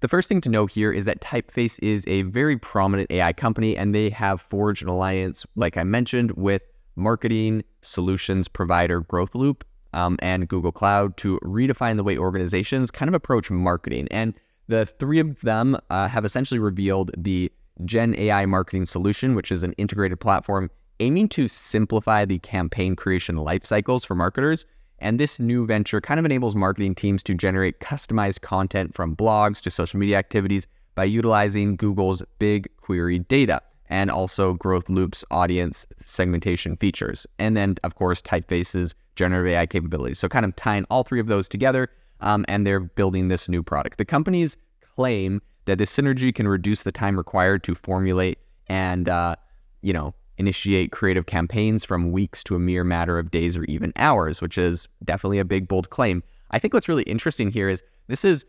The first thing to know here is that Typeface is a very prominent AI company and they have forged an alliance, like I mentioned, with marketing solutions provider Growthloop um, and Google Cloud to redefine the way organizations kind of approach marketing. And the three of them uh, have essentially revealed the Gen AI marketing solution, which is an integrated platform aiming to simplify the campaign creation life cycles for marketers and this new venture kind of enables marketing teams to generate customized content from blogs to social media activities by utilizing Google's BigQuery data and also Growth Loop's audience segmentation features. And then, of course, Typeface's generative AI capabilities. So, kind of tying all three of those together, um, and they're building this new product. The companies claim that this synergy can reduce the time required to formulate and, uh, you know, initiate creative campaigns from weeks to a mere matter of days or even hours, which is definitely a big, bold claim. I think what's really interesting here is this is,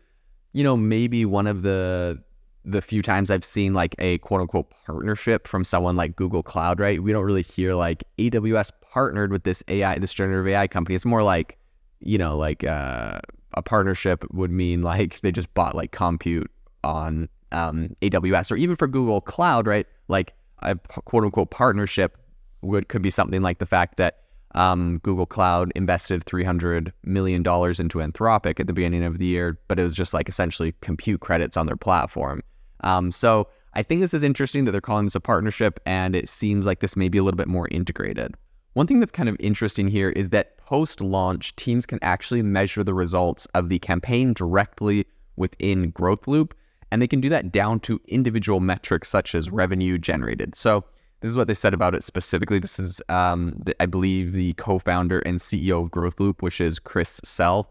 you know, maybe one of the the few times I've seen like a quote unquote partnership from someone like Google Cloud, right? We don't really hear like AWS partnered with this AI, this generative AI company. It's more like, you know, like uh, a partnership would mean like they just bought like compute on um, AWS or even for Google Cloud, right? Like a quote unquote partnership would could be something like the fact that um, Google Cloud invested three hundred million dollars into Anthropic at the beginning of the year, but it was just like essentially compute credits on their platform. Um, so I think this is interesting that they're calling this a partnership, and it seems like this may be a little bit more integrated. One thing that's kind of interesting here is that post launch, teams can actually measure the results of the campaign directly within Growthloop and they can do that down to individual metrics such as revenue generated. So this is what they said about it specifically. This is, um, the, I believe, the co-founder and CEO of Growthloop, which is Chris Sell,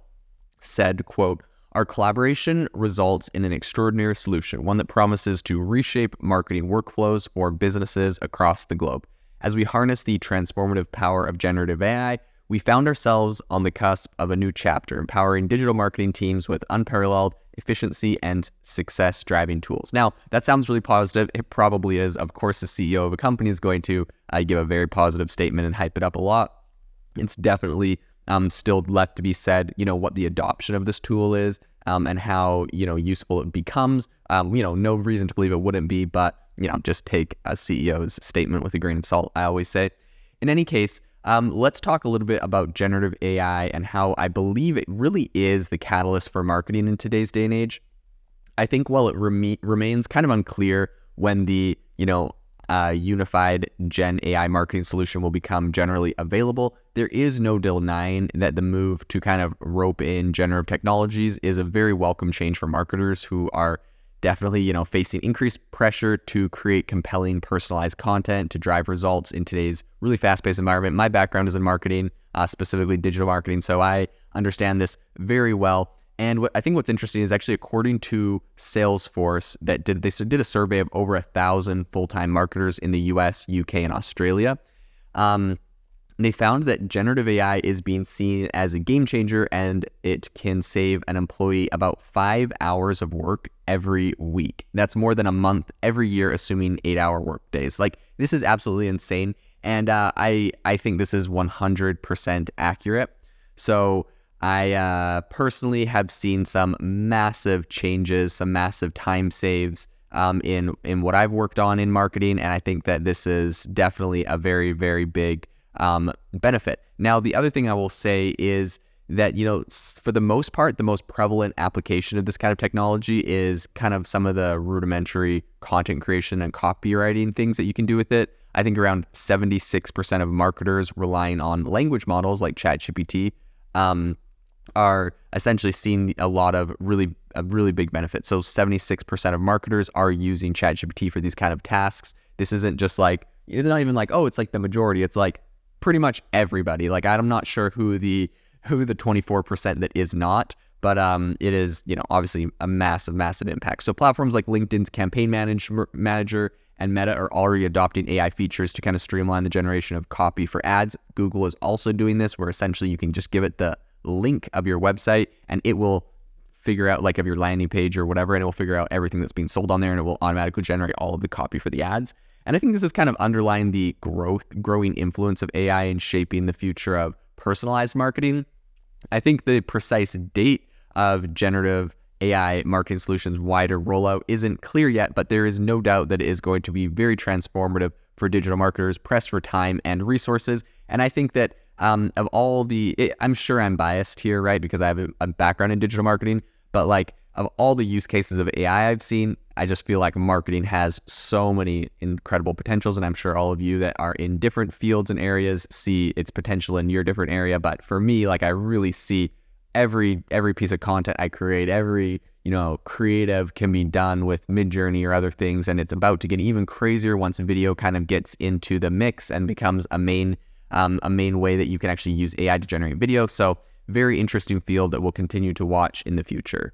said, "quote Our collaboration results in an extraordinary solution, one that promises to reshape marketing workflows for businesses across the globe. As we harness the transformative power of generative AI." We found ourselves on the cusp of a new chapter, empowering digital marketing teams with unparalleled efficiency, and success driving tools. Now, that sounds really positive. It probably is. Of course, the CEO of a company is going to uh, give a very positive statement and hype it up a lot. It's definitely um, still left to be said, you know, what the adoption of this tool is um, and how, you know, useful it becomes. Um, you know, no reason to believe it wouldn't be, but, you know, just take a CEO's statement with a grain of salt, I always say. In any case, um, let's talk a little bit about generative AI and how I believe it really is the catalyst for marketing in today's day and age. I think while it rem- remains kind of unclear when the you know uh, unified Gen AI marketing solution will become generally available, there is no denying that the move to kind of rope in generative technologies is a very welcome change for marketers who are definitely, you know, facing increased pressure to create compelling, personalized content to drive results in today's really fast-paced environment. My background is in marketing, uh, specifically digital marketing, so I understand this very well. And what I think what's interesting is actually according to Salesforce, that did they did a survey of over a thousand full-time marketers in the U.S., U.K., and Australia. Um, they found that generative AI is being seen as a game changer and it can save an employee about five hours of work every week. That's more than a month every year, assuming eight hour work days. Like, this is absolutely insane. And uh, I, I think this is 100% accurate. So, I uh, personally have seen some massive changes, some massive time saves um, in in what I've worked on in marketing, and I think that this is definitely a very very big um, benefit. Now, the other thing I will say is that, you know, for the most part, the most prevalent application of this kind of technology is kind of some of the rudimentary content creation and copywriting things that you can do with it. I think around 76% of marketers relying on language models like ChatGPT um, are essentially seeing a lot of really a really big benefits. So 76% of marketers are using ChatGPT for these kind of tasks. This isn't just like it's not even like oh it's like the majority. It's like pretty much everybody. Like I'm not sure who the who the 24% that is not, but um, it is you know obviously a massive massive impact. So platforms like LinkedIn's Campaign manage, Manager and Meta are already adopting AI features to kind of streamline the generation of copy for ads. Google is also doing this, where essentially you can just give it the link of your website and it will figure out like of your landing page or whatever, and it will figure out everything that's being sold on there, and it will automatically generate all of the copy for the ads. And I think this is kind of underlying the growth, growing influence of AI in shaping the future of personalized marketing. I think the precise date of generative AI marketing solutions wider rollout isn't clear yet, but there is no doubt that it is going to be very transformative for digital marketers pressed for time and resources. And I think that um, of all the, it, I'm sure I'm biased here, right? Because I have a, a background in digital marketing, but like of all the use cases of AI I've seen, I just feel like marketing has so many incredible potentials. And I'm sure all of you that are in different fields and areas see its potential in your different area. But for me, like I really see every every piece of content I create, every you know creative can be done with Midjourney or other things, and it's about to get even crazier once video kind of gets into the mix and becomes a main um, a main way that you can actually use AI to generate video. So very interesting field that we'll continue to watch in the future.